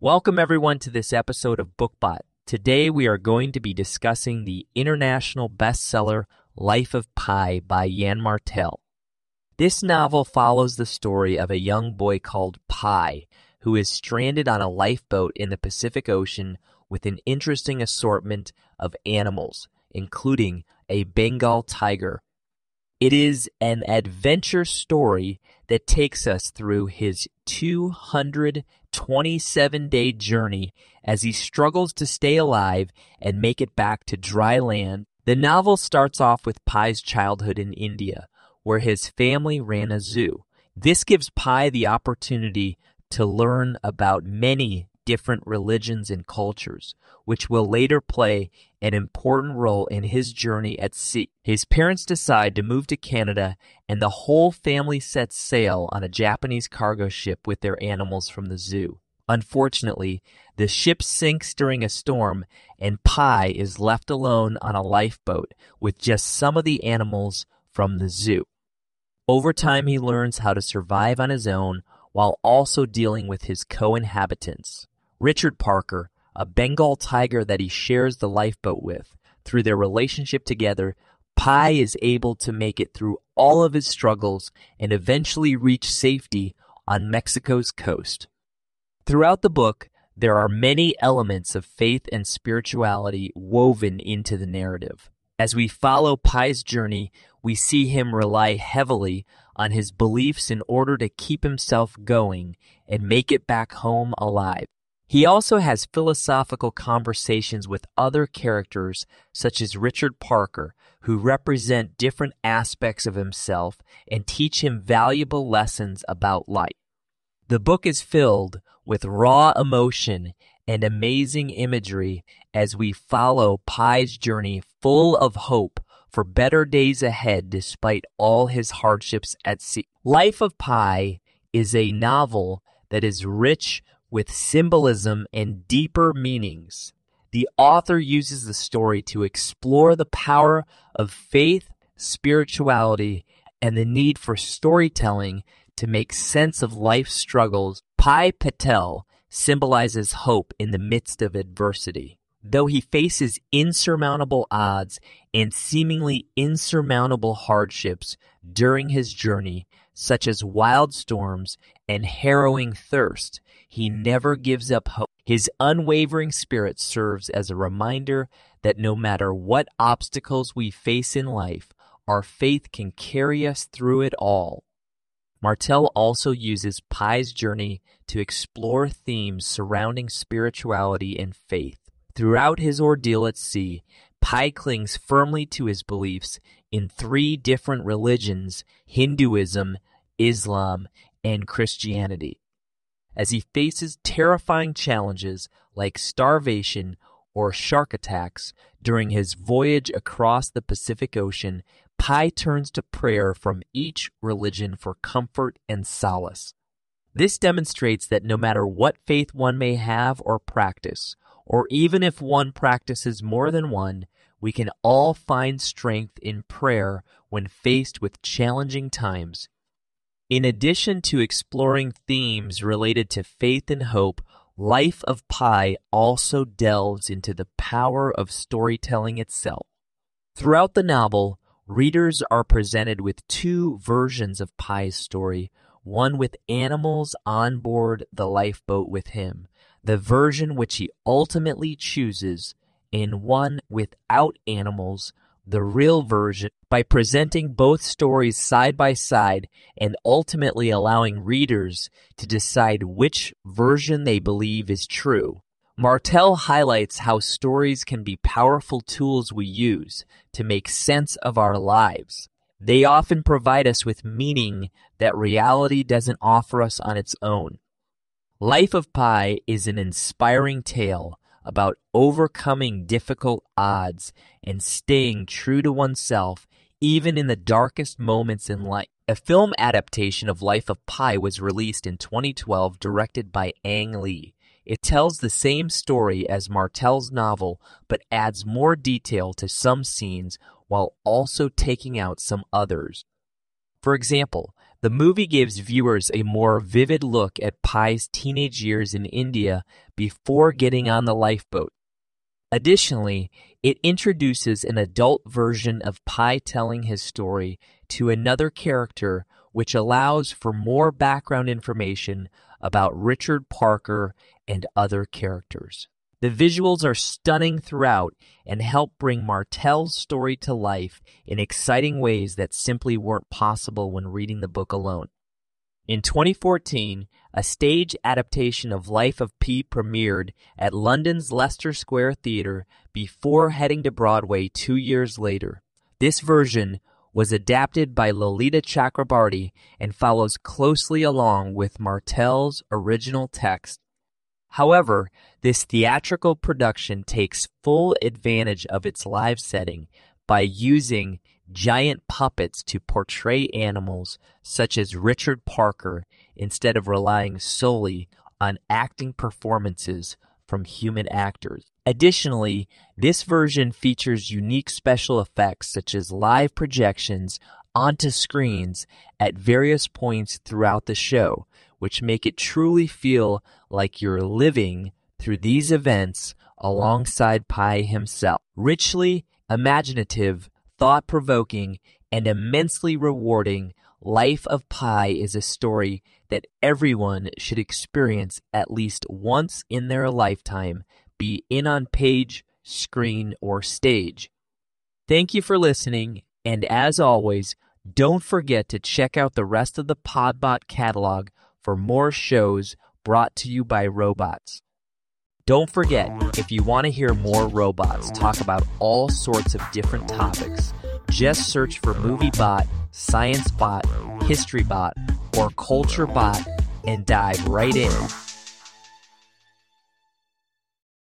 Welcome, everyone, to this episode of BookBot. Today, we are going to be discussing the international bestseller Life of Pi by Yann Martel. This novel follows the story of a young boy called Pi, who is stranded on a lifeboat in the Pacific Ocean with an interesting assortment of animals, including a Bengal tiger. It is an adventure story that takes us through his 227 day journey as he struggles to stay alive and make it back to dry land. The novel starts off with Pi's childhood in India, where his family ran a zoo. This gives Pi the opportunity to learn about many different religions and cultures, which will later play an important role in his journey at sea. His parents decide to move to Canada, and the whole family sets sail on a Japanese cargo ship with their animals from the zoo. Unfortunately, the ship sinks during a storm, and Pi is left alone on a lifeboat with just some of the animals from the zoo. Over time, he learns how to survive on his own while also dealing with his co inhabitants. Richard Parker, a Bengal tiger that he shares the lifeboat with. Through their relationship together, Pi is able to make it through all of his struggles and eventually reach safety on Mexico's coast. Throughout the book, there are many elements of faith and spirituality woven into the narrative. As we follow Pi's journey, we see him rely heavily on his beliefs in order to keep himself going and make it back home alive. He also has philosophical conversations with other characters, such as Richard Parker, who represent different aspects of himself and teach him valuable lessons about life. The book is filled with raw emotion and amazing imagery as we follow Pi's journey full of hope for better days ahead despite all his hardships at sea. Life of Pi is a novel that is rich with symbolism and deeper meanings. The author uses the story to explore the power of faith, spirituality, and the need for storytelling to make sense of life's struggles. Pi Patel symbolizes hope in the midst of adversity. Though he faces insurmountable odds and seemingly insurmountable hardships during his journey, such as wild storms and harrowing thirst, he never gives up hope. His unwavering spirit serves as a reminder that no matter what obstacles we face in life, our faith can carry us through it all. Martel also uses Pi's journey to explore themes surrounding spirituality and faith. Throughout his ordeal at sea, Pi clings firmly to his beliefs in three different religions Hinduism, Islam, and Christianity as he faces terrifying challenges like starvation or shark attacks during his voyage across the Pacific Ocean, Pi turns to prayer from each religion for comfort and solace. This demonstrates that no matter what faith one may have or practice, or even if one practices more than one, we can all find strength in prayer when faced with challenging times in addition to exploring themes related to faith and hope, Life of Pi also delves into the power of storytelling itself. Throughout the novel, readers are presented with two versions of Pi's story, one with animals on board the lifeboat with him, the version which he ultimately chooses, and one without animals the real version by presenting both stories side by side and ultimately allowing readers to decide which version they believe is true. Martel highlights how stories can be powerful tools we use to make sense of our lives. They often provide us with meaning that reality doesn't offer us on its own. Life of Pi is an inspiring tale about overcoming difficult odds and staying true to oneself even in the darkest moments in life. A film adaptation of Life of Pi was released in 2012 directed by Ang Lee. It tells the same story as Martel's novel but adds more detail to some scenes while also taking out some others. For example, The movie gives viewers a more vivid look at Pi's teenage years in India before getting on the lifeboat. Additionally, it introduces an adult version of Pi telling his story to another character, which allows for more background information about Richard Parker and other characters. The visuals are stunning throughout and help bring Martel's story to life in exciting ways that simply weren't possible when reading the book alone. In 2014, a stage adaptation of Life of Pi premiered at London's Leicester Square Theatre before heading to Broadway two years later. This version was adapted by Lalita Chakrabarti and follows closely along with Martel's original text However, this theatrical production takes full advantage of its live setting by using giant puppets to portray animals such as Richard Parker instead of relying solely on acting performances from human actors. Additionally, this version features unique special effects such as live projections onto screens at various points throughout the show, which make it truly feel like you're living through these events alongside Pi himself. Richly imaginative, thought provoking, and immensely rewarding, Life of Pi is a story that everyone should experience at least once in their lifetime, be in on page, screen, or stage. Thank you for listening, and as always, don't forget to check out the rest of the Podbot catalog for more shows brought to you by robots. Don't forget, if you want to hear more robots talk about all sorts of different topics, just search for MovieBot, ScienceBot, HistoryBot, or CultureBot and dive right in.